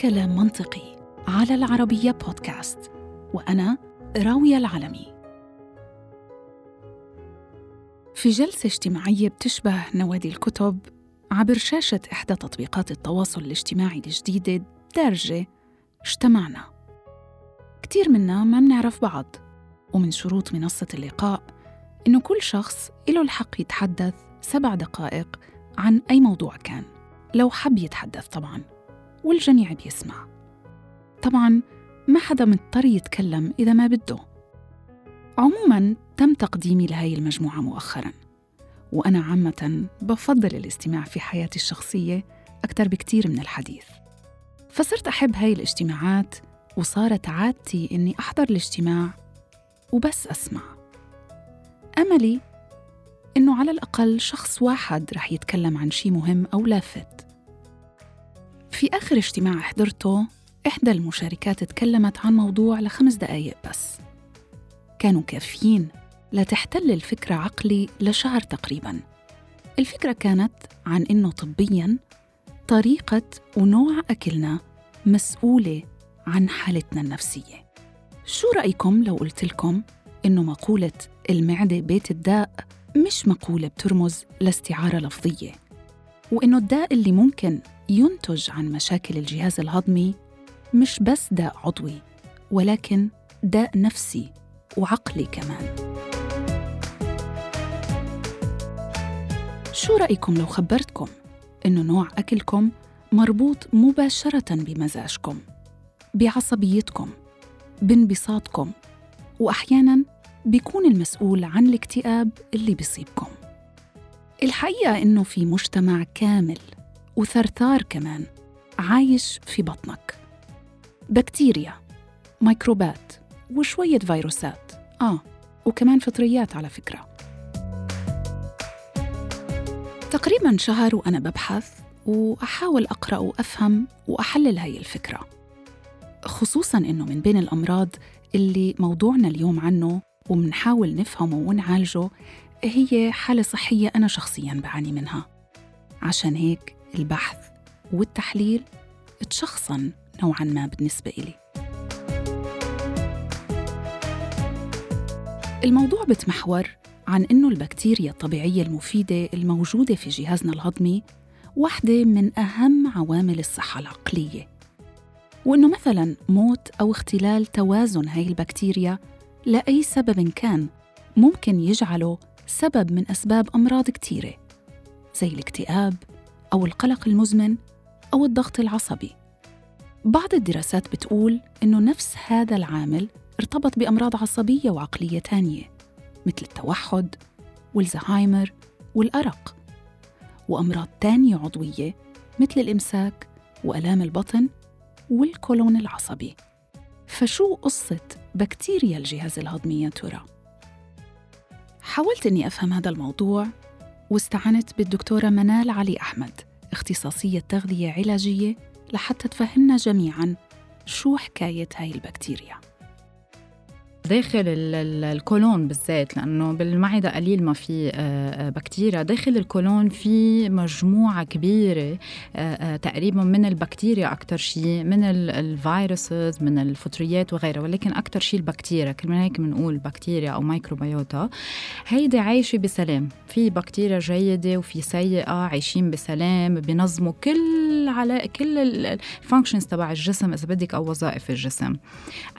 كلام منطقي على العربية بودكاست وأنا راوية العلمي. في جلسة اجتماعية بتشبه نوادي الكتب عبر شاشة إحدى تطبيقات التواصل الاجتماعي الجديدة دارجة اجتمعنا. كتير منا ما منعرف بعض ومن شروط منصة اللقاء إنه كل شخص له الحق يتحدث سبع دقائق عن أي موضوع كان لو حب يتحدث طبعاً. والجميع بيسمع. طبعاً ما حدا مضطر يتكلم إذا ما بده. عموماً تم تقديمي لهي المجموعة مؤخراً وأنا عامة بفضل الاستماع في حياتي الشخصية أكثر بكتير من الحديث. فصرت أحب هاي الاجتماعات وصارت عادتي إني أحضر الاجتماع وبس أسمع. أملي إنه على الأقل شخص واحد رح يتكلم عن شي مهم أو لافت. في آخر اجتماع حضرته إحدى المشاركات تكلمت عن موضوع لخمس دقايق بس. كانوا كافيين لتحتل الفكرة عقلي لشهر تقريباً. الفكرة كانت عن إنه طبياً طريقة ونوع أكلنا مسؤولة عن حالتنا النفسية. شو رأيكم لو قلت لكم إنه مقولة المعدة بيت الداء مش مقولة بترمز لاستعارة لفظية؟ وإنه الداء اللي ممكن ينتج عن مشاكل الجهاز الهضمي مش بس داء عضوي ولكن داء نفسي وعقلي كمان. شو رأيكم لو خبرتكم إنه نوع أكلكم مربوط مباشرة بمزاجكم بعصبيتكم بانبساطكم وأحياناً بيكون المسؤول عن الاكتئاب اللي بيصيبكم؟ الحقيقة إنه في مجتمع كامل وثرثار كمان عايش في بطنك. بكتيريا ميكروبات وشوية فيروسات. آه وكمان فطريات على فكرة. تقريبا شهر وأنا ببحث وأحاول أقرأ وأفهم وأحلل هاي الفكرة. خصوصا إنه من بين الأمراض اللي موضوعنا اليوم عنه ومنحاول نفهمه ونعالجه هي حالة صحية أنا شخصيا بعاني منها. عشان هيك البحث والتحليل تشخصن نوعا ما بالنسبة إلي. الموضوع بتمحور عن إنه البكتيريا الطبيعية المفيدة الموجودة في جهازنا الهضمي واحدة من أهم عوامل الصحة العقلية. وإنه مثلا موت أو اختلال توازن هاي البكتيريا لأي سبب كان ممكن يجعله سبب من أسباب أمراض كتيرة زي الاكتئاب أو القلق المزمن أو الضغط العصبي. بعض الدراسات بتقول إنه نفس هذا العامل ارتبط بأمراض عصبية وعقلية تانية مثل التوحد والزهايمر والأرق. وأمراض تانية عضوية مثل الإمساك وألام البطن والكولون العصبي. فشو قصة بكتيريا الجهاز الهضمي يا ترى؟ حاولت إني أفهم هذا الموضوع واستعنت بالدكتورة منال علي أحمد اختصاصية تغذية علاجية لحتى تفهمنا جميعاً شو حكاية هاي البكتيريا. داخل الكولون بالذات لأنه بالمعدة قليل ما في آه، آه، بكتيريا. داخل الكولون في مجموعة كبيرة آه، تقريبا من البكتيريا أكثر شيء من ال viruses من الفطريات وغيرها ولكن أكثر شيء البكتيريا. كرمال هيك بنقول بكتيريا أو microbiota هيدي عايشة بسلام. في بكتيريا جيدة وفي سيئة عايشين بسلام بينظموا كل على كل ال functions تبع الجسم إذا بدك أو وظائف الجسم.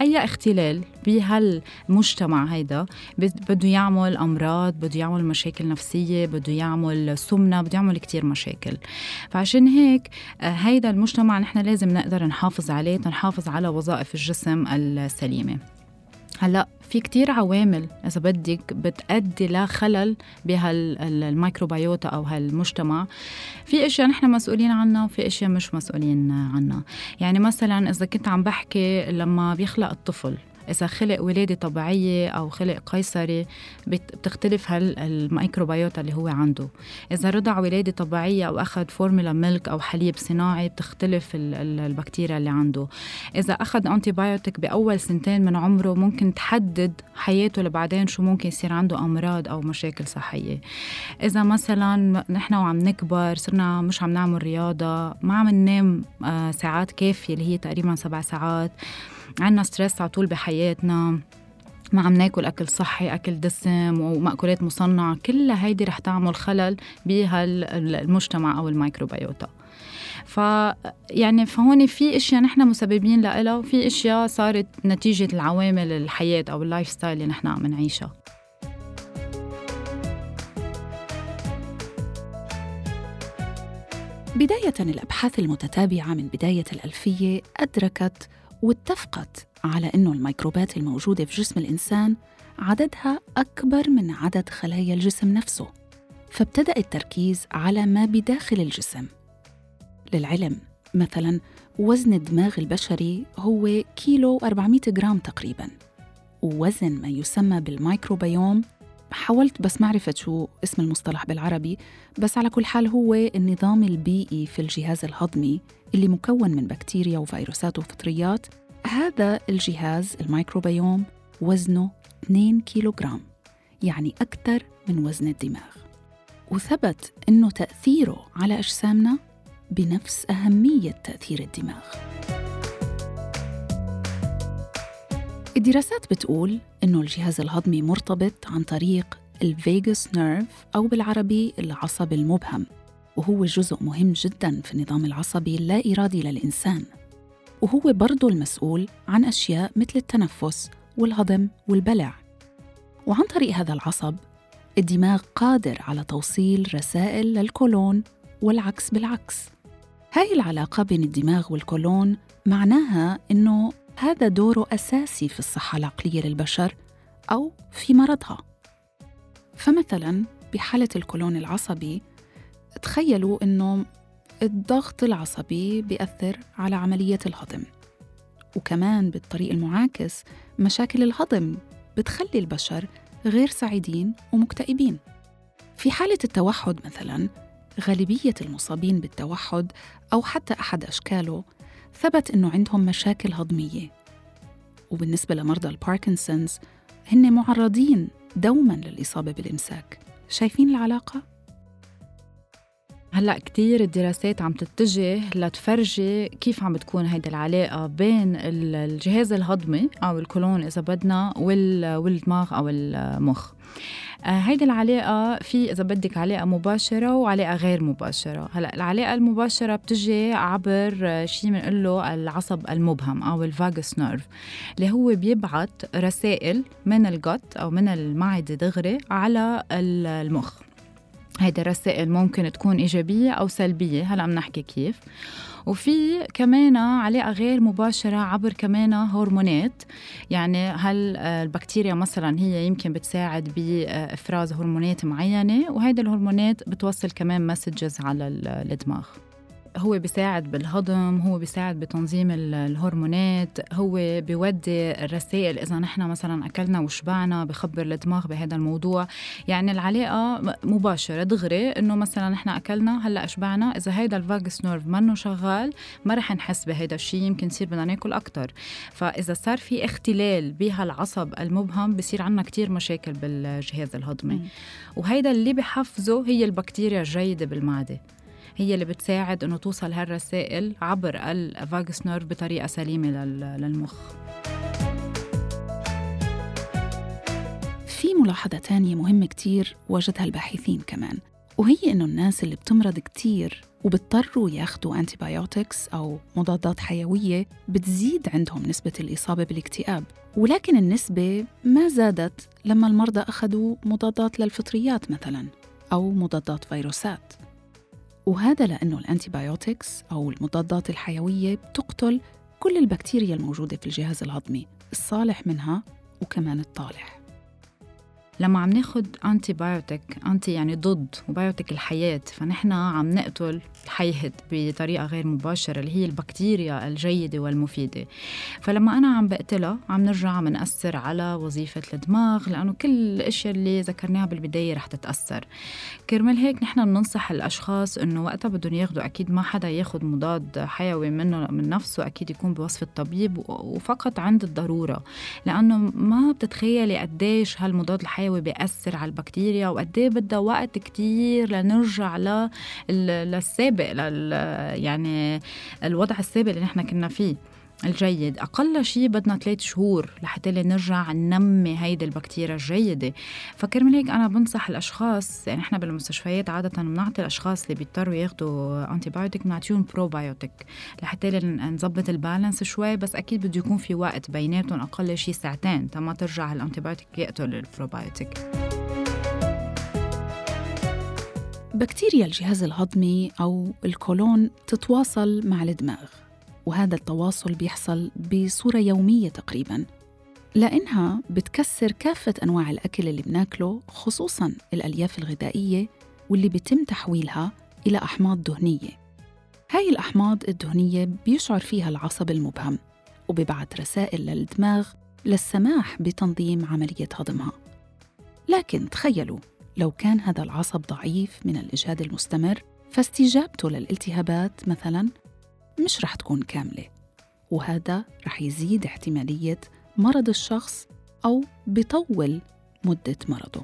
أي اختلال بهال المجتمع هيدا بده يعمل أمراض بده يعمل مشاكل نفسية بده يعمل سمنة بده يعمل كتير مشاكل. فعشان هيك آه، هيدا المجتمع نحن لازم نقدر نحافظ عليه تنحافظ على وظائف الجسم السليمة. هلأ في كتير عوامل إذا بدك بتأدي لخلل بهالميكروبيوتا أو هالمجتمع. في إشياء نحن مسؤولين عنها وفي إشياء مش مسؤولين عنها. يعني مثلا إذا كنت عم بحكي لما بيخلق الطفل إذا خلق ولادة طبيعية أو خلق قيصري بتختلف هال microbiota اللي هو عنده. إذا رضع ولادة طبيعية أو أخذ formula milk أو حليب صناعي بتختلف البكتيريا اللي عنده. إذا أخذ antibiotic بأول سنتين من عمره ممكن تحدد حياته لبعدين شو ممكن يصير عنده أمراض أو مشاكل صحية. إذا مثلا نحن وعم نكبر صرنا مش عم نعمل رياضة ما عم ننام آه، ساعات كافية اللي هي تقريبا سبع ساعات عنا stress على طول بحياتنا ما عم ناكل أكل صحي أكل دسم ومأكولات مصنعة كلها هيدي رح تعمل خلل بهالمجتمع أو ال microbiota. ف يعني فهون في أشياء نحن مسببين لها وفي أشياء صارت نتيجة العوامل الحياة أو ال lifestyle اللي نحن عم نعيشها. بداية الأبحاث المتتابعة من بداية الألفية أدركت واتفقت على أنه الميكروبات الموجودة في جسم الإنسان عددها أكبر من عدد خلايا الجسم نفسه فابتدأ التركيز على ما بداخل الجسم. للعلم مثلا وزن الدماغ البشري هو كيلو 400 جرام تقريبا ووزن ما يسمى بالميكروبيوم حاولت بس معرفة شو اسم المصطلح بالعربي بس على كل حال هو النظام البيئي في الجهاز الهضمي اللي مكون من بكتيريا وفيروسات وفطريات. هذا الجهاز الميكروبيوم وزنه 2 كيلوغرام يعني أكثر من وزن الدماغ. وثبت أنه تأثيره على أجسامنا بنفس أهمية تأثير الدماغ. الدراسات بتقول إنه الجهاز الهضمي مرتبط عن طريق ال vagus nerve أو بالعربي العصب المبهم وهو جزء مهم جدا في النظام العصبي اللا إرادي للإنسان. وهو برضه المسؤول عن أشياء مثل التنفس والهضم والبلع. وعن طريق هذا العصب الدماغ قادر على توصيل رسائل للكولون والعكس بالعكس. هاي العلاقة بين الدماغ والكولون معناها إنه هذا دوره أساسي في الصحة العقلية للبشر أو في مرضها. فمثلا بحالة الكولون العصبي تخيلوا إنه الضغط العصبي بيأثر على عملية الهضم. وكمان بالطريق المعاكس مشاكل الهضم بتخلي البشر غير سعيدين ومكتئبين. في حالة التوحد مثلا غالبية المصابين بالتوحد أو حتى أحد أشكاله ثبت أنه عندهم مشاكل هضمية وبالنسبة لمرضى الباركنسونز هن معرضين دوما للإصابة بالإمساك شايفين العلاقة؟ هلأ كثير الدراسات عم تتجه لتفرجي كيف عم بتكون هيدي العلاقة بين الجهاز الهضمي أو الكولون إذا بدنا والدماغ أو المخ. آه، هيدي العلاقة في إذا بدك علاقة مباشرة وعلاقة غير مباشرة. هلأ العلاقة المباشرة بتجي عبر آه، شيء بنقول له العصب المبهم أو ال vagus nerve اللي هو بيبعت رسائل من الجت أو من المعدة دغري على المخ. هيدي الرسائل ممكن تكون إيجابية أو سلبية هلأ بنحكي كيف. وفي كمان علاقة غير مباشرة عبر كمان هرمونات. يعني هل البكتيريا مثلا هي يمكن بتساعد بإفراز هرمونات معينة؟ وهيدي الهرمونات بتوصل كمان مسجز على الدماغ. هو بيساعد بالهضم هو بيساعد بتنظيم الهرمونات هو بيودي الرسائل إذا نحن مثلا أكلنا وشبعنا بخبر الدماغ بهذا الموضوع. يعني العلاقة مباشرة دغري إنه مثلا نحن أكلنا هلأ شبعنا إذا هيدا ال vagus nerve منه شغال ما رح نحس بهذا الشيء يمكن يصير بدنا ناكل أكثر فإذا صار في اختلال بهالعصب المبهم بصير عندنا كتير مشاكل بالجهاز الهضمي. وهيدا اللي بحفزه هي البكتيريا الجيدة بالمعدة. هي اللي بتساعد إنه توصل هالرسائل عبر ال vagus nerve بطريقة سليمة للمخ. في ملاحظة تانية مهمة كتير وجدها الباحثين كمان وهي إنه الناس اللي بتمرض كتير وبيضطروا ياخدوا antibiotics أو مضادات حيوية بتزيد عندهم نسبة الإصابة بالاكتئاب ولكن النسبة ما زادت لما المرضى أخذوا مضادات للفطريات مثلا أو مضادات فيروسات. وهذا لأنه ال antibiotics أو المضادات الحيوية بتقتل كل البكتيريا الموجودة في الجهاز الهضمي الصالح منها وكمان الطالح. لما عم ناخد antibiotic anti يعني ضد و biotic الحياة فنحن عم نقتل الحياة بطريقة غير مباشرة اللي هي البكتيريا الجيدة والمفيدة. فلما أنا عم بقتلها عم نرجع عم نأثر على وظيفة الدماغ لأنه كل الأشياء اللي ذكرناها بالبداية رح تتأثر. كرمال هيك نحن بننصح الأشخاص إنه وقتها بدهم ياخذوا أكيد ما حدا ياخذ مضاد حيوي منه من نفسه أكيد يكون بوصف الطبيب وفقط عند الضرورة. لأنه ما بتتخيلي قديش هالمضاد الحيوي بيأثر على البكتيريا وقد إيه بدها وقت كتير لنرجع للسابق لل يعني الوضع السابق اللي نحن كنا فيه. الجيد. أقل شيء بدنا ثلاث شهور لحتى نرجع ننمي هيدي البكتيريا الجيدة. فكرمال هيك أنا بنصح الأشخاص يعني إحنا بالمستشفيات عادة بنعطي الأشخاص اللي بيضطروا ياخذوا antibiotic بنعطيهم بروبايوتيك لحتى نظبط ال balance شوي بس أكيد بده يكون في وقت بيناتهم أقل شيء ساعتين ت ما ترجع ال antibiotic يقتل البروبايوتيك بكتيريا الجهاز الهضمي أو الكولون تتواصل مع الدماغ. وهذا التواصل بيحصل بصورة يومية تقريباً. لأنها بتكسر كافة أنواع الأكل اللي بناكله خصوصاً الألياف الغذائية واللي بيتم تحويلها إلى أحماض دهنية. هاي الأحماض الدهنية بيشعر فيها العصب المبهم وبيبعت رسائل للدماغ للسماح بتنظيم عملية هضمها. لكن تخيلوا لو كان هذا العصب ضعيف من الإجهاد المستمر فاستجابته للالتهابات مثلا مش رح تكون كاملة وهذا رح يزيد احتمالية مرض الشخص أو بيطول مدة مرضه.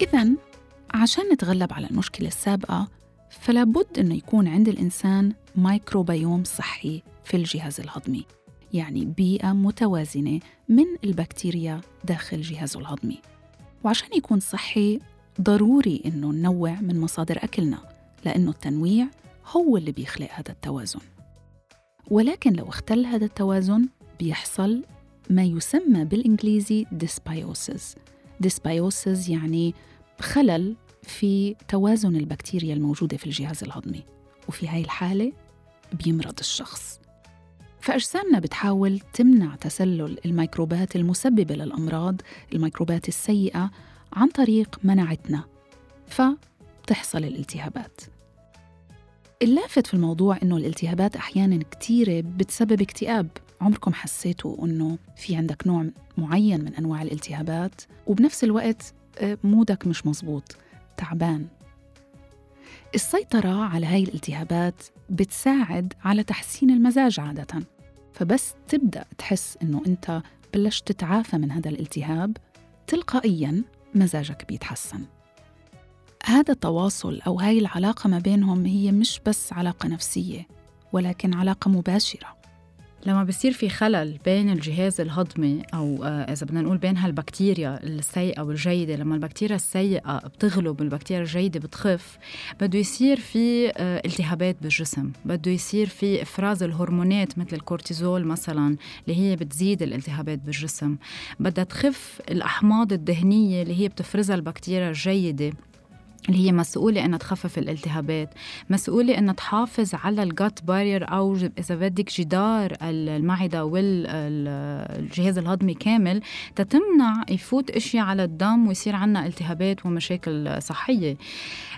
إذا عشان نتغلب على المشكلة السابقة فلا بد أنه يكون عند الإنسان مايكروبيوم صحي في الجهاز الهضمي يعني بيئة متوازنة من البكتيريا داخل جهازه الهضمي. وعشان يكون صحي ضروري إنه ننوع من مصادر أكلنا لأنه التنويع هو اللي بيخلق هذا التوازن. ولكن لو اختل هذا التوازن بيحصل ما يسمى بالإنجليزي dysbiosis dysbiosis يعني خلل في توازن البكتيريا الموجودة في الجهاز الهضمي وفي هاي الحالة بيمرض الشخص. فأجسامنا بتحاول تمنع تسلل الميكروبات المسببة للأمراض الميكروبات السيئة عن طريق مناعتنا فتحصل الالتهابات. اللافت في الموضوع إنه الالتهابات أحيانا كتيرة بتسبب اكتئاب. عمركم حسيتوا إنه في عندك نوع معين من أنواع الالتهابات؟ وبنفس الوقت آه، مودك مش مزبوط تعبان. السيطرة على هاي الالتهابات بتساعد على تحسين المزاج عادة. فبس تبدأ تحس إنه أنت بلشت تتعافى من هذا الالتهاب تلقائياً مزاجك بيتحسن. هذا التواصل أو هاي العلاقة ما بينهم هي مش بس علاقة نفسية ولكن علاقة مباشرة. لما بصير في خلل بين الجهاز الهضمي أو آه، إذا بدنا نقول بين هالبكتيريا السيئة والجيدة لما البكتيريا السيئة بتغلب البكتيريا الجيدة بتخف بده يصير في آه، التهابات بالجسم بده يصير في إفراز الهرمونات مثل الكورتيزول مثلا اللي هي بتزيد الالتهابات بالجسم. بدها تخف الأحماض الدهنية اللي هي بتفرزها البكتيريا الجيدة. اللي هي مسؤولة إنها تخفف الالتهابات مسؤولة إنها تحافظ على ال gut barrier أو إذا بدك جدار المعدة والجهاز الهضمي كامل تتمنع يفوت إشياء على الدم ويصير عنا التهابات ومشاكل صحية.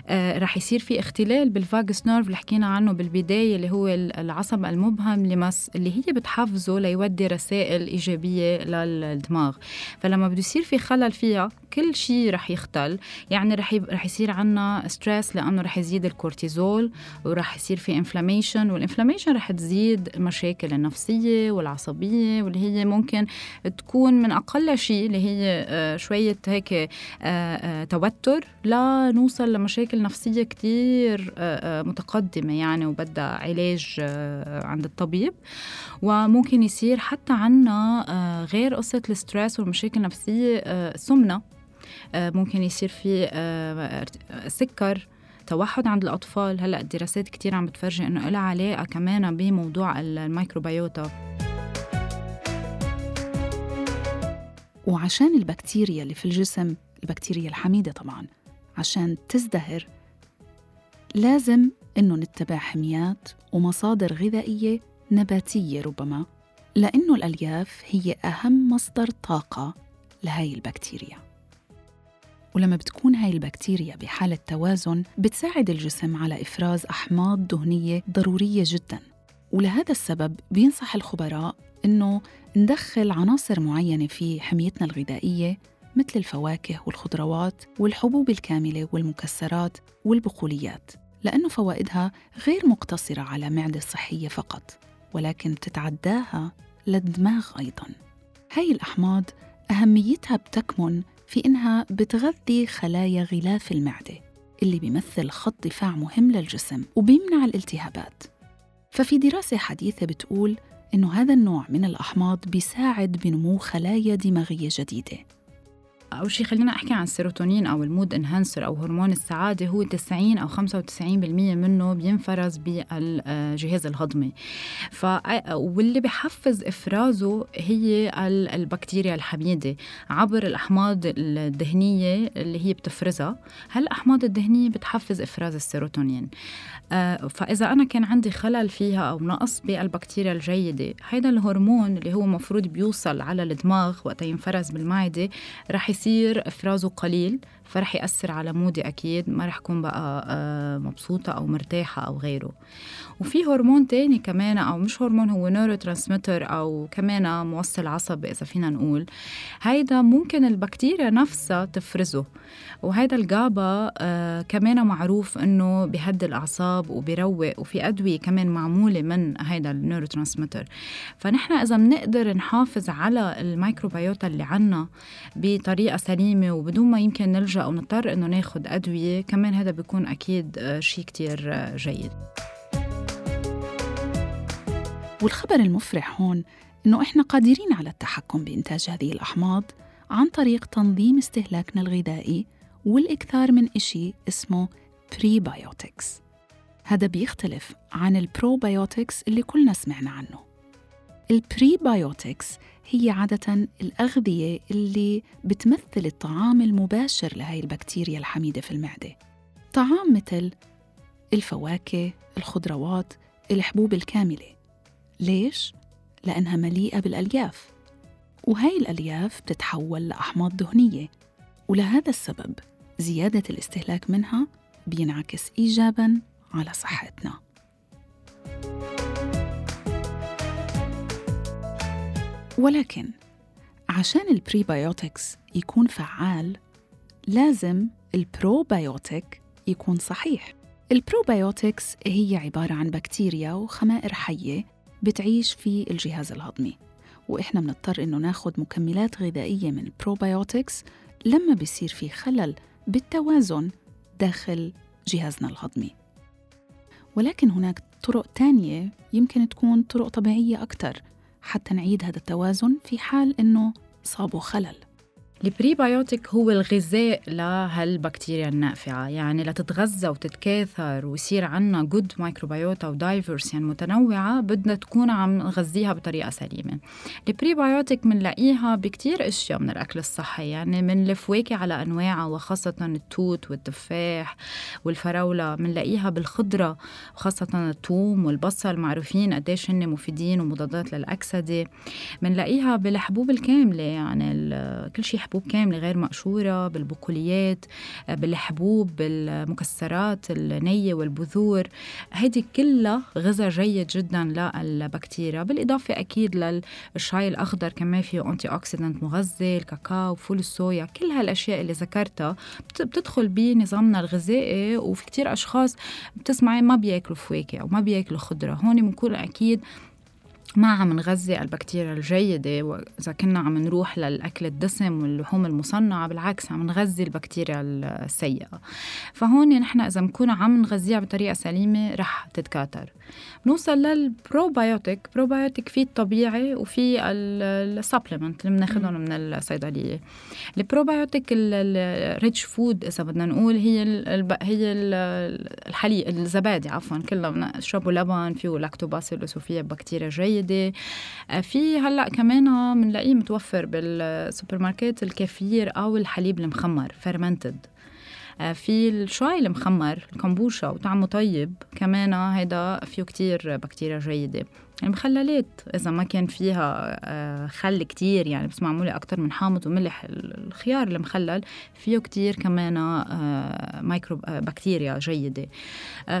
آه رح يصير في اختلال بال vagus nerve اللي حكينا عنه بالبداية اللي هو العصب المبهم اللي هي بتحفزه ليودي رسائل إيجابية للدماغ. فلما بده يصير في خلل فيها كل شيء رح يختل. يعني رح رح يصير عنا stress لأنه رح يزيد الكورتيزول ورح يصير في inflammation وال inflammation رح تزيد المشاكل النفسية والعصبية واللي هي ممكن تكون من أقل شيء اللي هي آه، شوية هيك آه، آه، توتر لنوصل لمشاكل نفسية كتير متقدمة يعني وبدها علاج عند الطبيب. وممكن يصير حتى عنا غير قصة الستريس والمشاكل النفسية سمنة. ممكن يصير في آه، سكر توحد عند الأطفال. هلأ الدراسات كتير عم بتفرجي إنه لها علاقة كمان بموضوع الميكروبيوتا. وعشان البكتيريا اللي في الجسم البكتيريا الحميدة طبعا عشان تزدهر لازم إنه نتبع حميات ومصادر غذائية نباتية ربما لأنه الألياف هي أهم مصدر طاقة لهاي البكتيريا. ولما بتكون هاي البكتيريا بحالة توازن بتساعد الجسم على إفراز أحماض دهنية ضرورية جداً. ولهذا السبب بينصح الخبراء إنه ندخل عناصر معينة في حميتنا الغذائية مثل الفواكه والخضروات والحبوب الكاملة والمكسرات والبقوليات لأنه فوائدها غير مقتصرة على معدة صحية فقط ولكن بتتعداها للدماغ أيضاً. هاي الأحماض أهميتها بتكمن في إنها بتغذي خلايا غلاف المعدة اللي بيمثل خط دفاع مهم للجسم وبيمنع الالتهابات. ففي دراسة حديثة بتقول إنه هذا النوع من الأحماض بيساعد بنمو خلايا دماغية جديدة. أول شيء خلينا أحكي عن السيروتونين أو ال mood enhancer أو هرمون السعادة هو 90 أو 95% منه بينفرز بالجهاز الهضمي. ف واللي بحفز إفرازه هي البكتيريا الحميدة عبر الأحماض الدهنية اللي هي بتفرزها. هالأحماض الدهنية بتحفز إفراز السيروتونين. آه، فإذا أنا كان عندي خلل فيها أو نقص بالبكتيريا الجيدة هذا الهرمون اللي هو مفروض بيوصل على الدماغ وقت ينفرز بالمعدة رح يصير إفرازه قليل. فرح يأثر على مودي أكيد ما رح أكون بقى آه، مبسوطة أو مرتاحة أو غيره. وفي هرمون تاني كمان أو مش هرمون هو neurotransmitter أو كمان موصل عصبي إذا فينا نقول. هيدا ممكن البكتيريا نفسها تفرزه. وهذا ال GABA آه كمان معروف إنه بيهدي الأعصاب وبيروق وفي أدوية كمان معمولة من هذا ال neurotransmitter فنحن إذا بنقدر نحافظ على ال microbiota اللي عنا بطريقة سليمة وبدون ما يمكن نلجا أو نضطر إنه ناخذ أدوية. كمان هذا بيكون أكيد آه شيء كتير آه جيد. والخبر المفرح هون إنه إحنا قادرين على التحكم بإنتاج هذه الأحماض عن طريق تنظيم استهلاكنا الغذائي والإكثار من إشي اسمه prebiotics هذا بيختلف عن ال probiotics اللي كلنا سمعنا عنه. ال prebiotics هي عادة الأغذية اللي بتمثل الطعام المباشر لهي البكتيريا الحميدة في المعدة. طعام مثل الفواكه، الخضروات، الحبوب الكاملة. ليش؟ لأنها مليئة بالألياف. وهي الألياف بتتحول لأحماض دهنية. ولهذا السبب زيادة الاستهلاك منها بينعكس إيجاباً على صحتنا. ولكن عشان ال prebiotics يكون فعال لازم البروبايوتيك يكون صحيح. ال probiotics هي عبارة عن بكتيريا وخمائر حية بتعيش في الجهاز الهضمي وإحنا بنضطر إنه ناخد مكملات غذائية من ال probiotics لما بيصير في خلل بالتوازن داخل جهازنا الهضمي. ولكن هناك طرق تانية يمكن تكون طرق طبيعية أكثر حتى نعيد هذا التوازن في حال إنه صابه خلل. ال prebiotic هو الغذاء لهالبكتيريا النافعة. يعني لتتغذى وتتكاثر ويصير عنا good microbiota و diverse يعني متنوعة بدنا تكون عم نغذيها بطريقة سليمة. ال prebiotic بنلاقيها بكتير أشياء من الأكل الصحي يعني من الفواكه على أنواعها وخاصة التوت والتفاح والفراولة. بنلاقيها بالخضرة وخاصة الثوم والبصل معروفين قديش هن مفيدين ومضادات للأكسدة. بنلاقيها بالحبوب الكاملة يعني كل شيء حبوب كاملة غير مقشورة بالبقوليات بالحبوب بالمكسرات النية والبذور. هيدي كلها غذاء جيد جدا للبكتيريا. بالإضافة أكيد للشاي الأخضر كمان فيه antioxidant مغذي الكاكاو فول الصويا. كل هالأشياء اللي ذكرتها بتدخل بنظامنا الغذائي وفي كتير أشخاص بتسمعي ما بياكلوا فواكه أو ما بياكلوا خضرة. هون بنكون أكيد ما عم نغذي البكتيريا الجيدة وإذا كنا عم نروح للأكل الدسم واللحوم المصنعة بالعكس عم نغذي البكتيريا السيئة. فهون نحن إذا بنكون عم نغذيها بطريقة سليمة رح تتكاثر. نوصل لل probiotic، probiotic في الطبيعي وفي ال supplement اللي بناخذهم من الصيدلية. ال probiotic ال rich food إذا بدنا نقول هي هي الحليب الزبادي عفوا كلنا بنشربه لبن فيه lactobacillus وفيه بكتيريا جيدة. آه، في هلأ كمان بنلاقيه متوفر بالسوبر ماركت ال kefir أو الحليب المخمر fermented آه، في الشاي المخمر ال kombucha وطعمه طيب كمان هيدا فيه كتير بكتيريا جيدة. المخللات إذا ما كان فيها آه، خل كتير يعني بس معمولة أكتر من حامض وملح الخيار المخلل فيه كتير كمان آه، مايكرو آه، بكتيريا جيدة.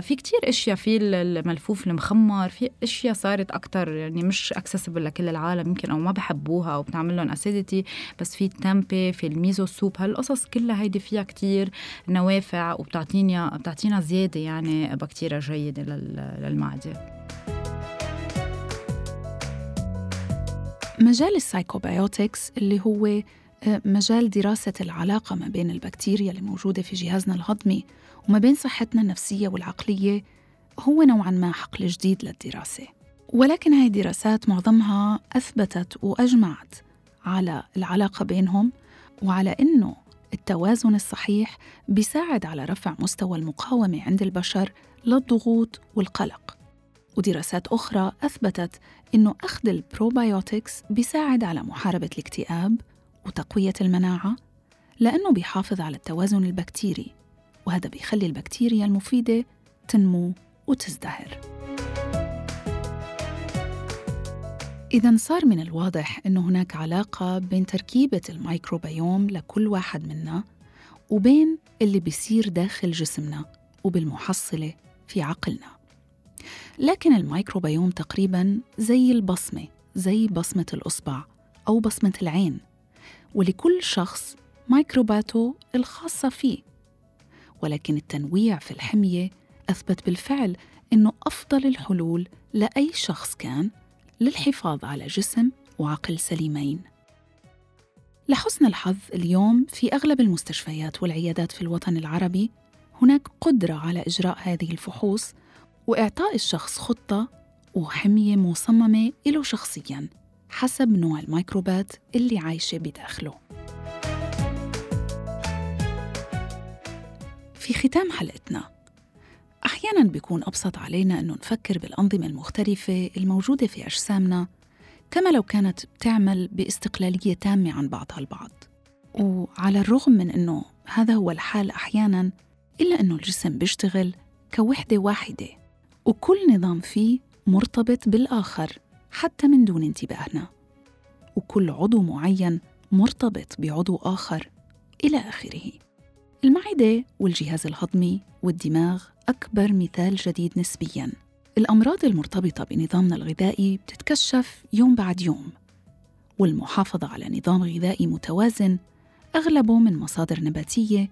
في كتير أشياء في الملفوف المخمر في أشياء صارت أكتر يعني مش accessible لكل العالم يمكن أو ما بحبوها أو بتعمل لهم acidity بس في ال tempeh في ال miso soup هالقصص كلها هيدي فيها كتير نوافع وبتعطينا بتعطينا زيادة يعني بكتيريا جيدة للمعدة. مجال السايكوبيوتكس اللي هو آه، مجال دراسة العلاقة ما بين البكتيريا اللي موجودة في جهازنا الهضمي وما بين صحتنا النفسية والعقلية هو نوعا ما حقل جديد للدراسة. ولكن هاي الدراسات معظمها أثبتت وأجمعت على العلاقة بينهم وعلى أنه التوازن الصحيح بيساعد على رفع مستوى المقاومة عند البشر للضغوط والقلق. ودراسات أخرى أثبتت إنه أخذ ال probiotics بيساعد على محاربة الاكتئاب وتقوية المناعة لأنه بيحافظ على التوازن البكتيري وهذا بيخلي البكتيريا المفيدة تنمو وتزدهر. إذا صار من الواضح أنه هناك علاقة بين تركيبة الميكروبيوم لكل واحد منا وبين اللي بيصير داخل جسمنا وبالمحصلة في عقلنا. لكن الميكروبيوم تقريبا زي البصمة زي بصمة الإصبع أو بصمة العين. ولكل شخص ميكروباته الخاصة فيه. ولكن التنويع في الحمية أثبت بالفعل أنه أفضل الحلول لأي شخص كان للحفاظ على جسم وعقل سليمين. لحسن الحظ اليوم في أغلب المستشفيات والعيادات في الوطن العربي هناك قدرة على إجراء هذه الفحوص وإعطاء الشخص خطة وحمية مصممة له شخصياً حسب نوع الميكروبات اللي عايشة بداخله. في ختام حلقتنا أحياناً بيكون أبسط علينا أنه نفكر بالأنظمة المختلفة الموجودة في أجسامنا كما لو كانت بتعمل باستقلالية تامة عن بعضها البعض. وعلى الرغم من أنه هذا هو الحال أحياناً إلا أنه الجسم بيشتغل كوحدة واحدة. وكل نظام فيه مرتبط بالآخر حتى من دون انتباهنا. وكل عضو معين مرتبط بعضو آخر إلى آخره. المعدة والجهاز الهضمي والدماغ أكبر مثال جديد نسبياً. الأمراض المرتبطة بنظامنا الغذائي بتتكشف يوم بعد يوم والمحافظة على نظام غذائي متوازن أغلبه من مصادر نباتية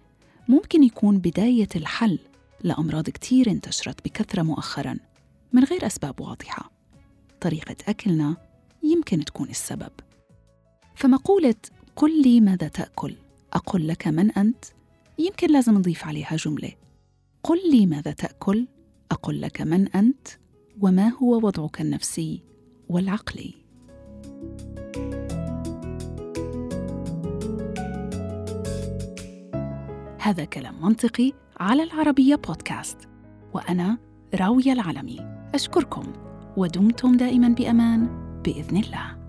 ممكن يكون بداية الحل لأمراض كتير انتشرت بكثرة مؤخراً من غير أسباب واضحة. طريقة أكلنا يمكن تكون السبب. فمقولة قل لي ماذا تأكل أقول لك من أنت يمكن لازم نضيف عليها جملة. قل لي ماذا تأكل أقول لك من أنت وما هو وضعك النفسي والعقلي. هذا كلام منطقي على العربية بودكاست. وأنا راوية العلمي. أشكركم ودمتم دائما بأمان بإذن الله.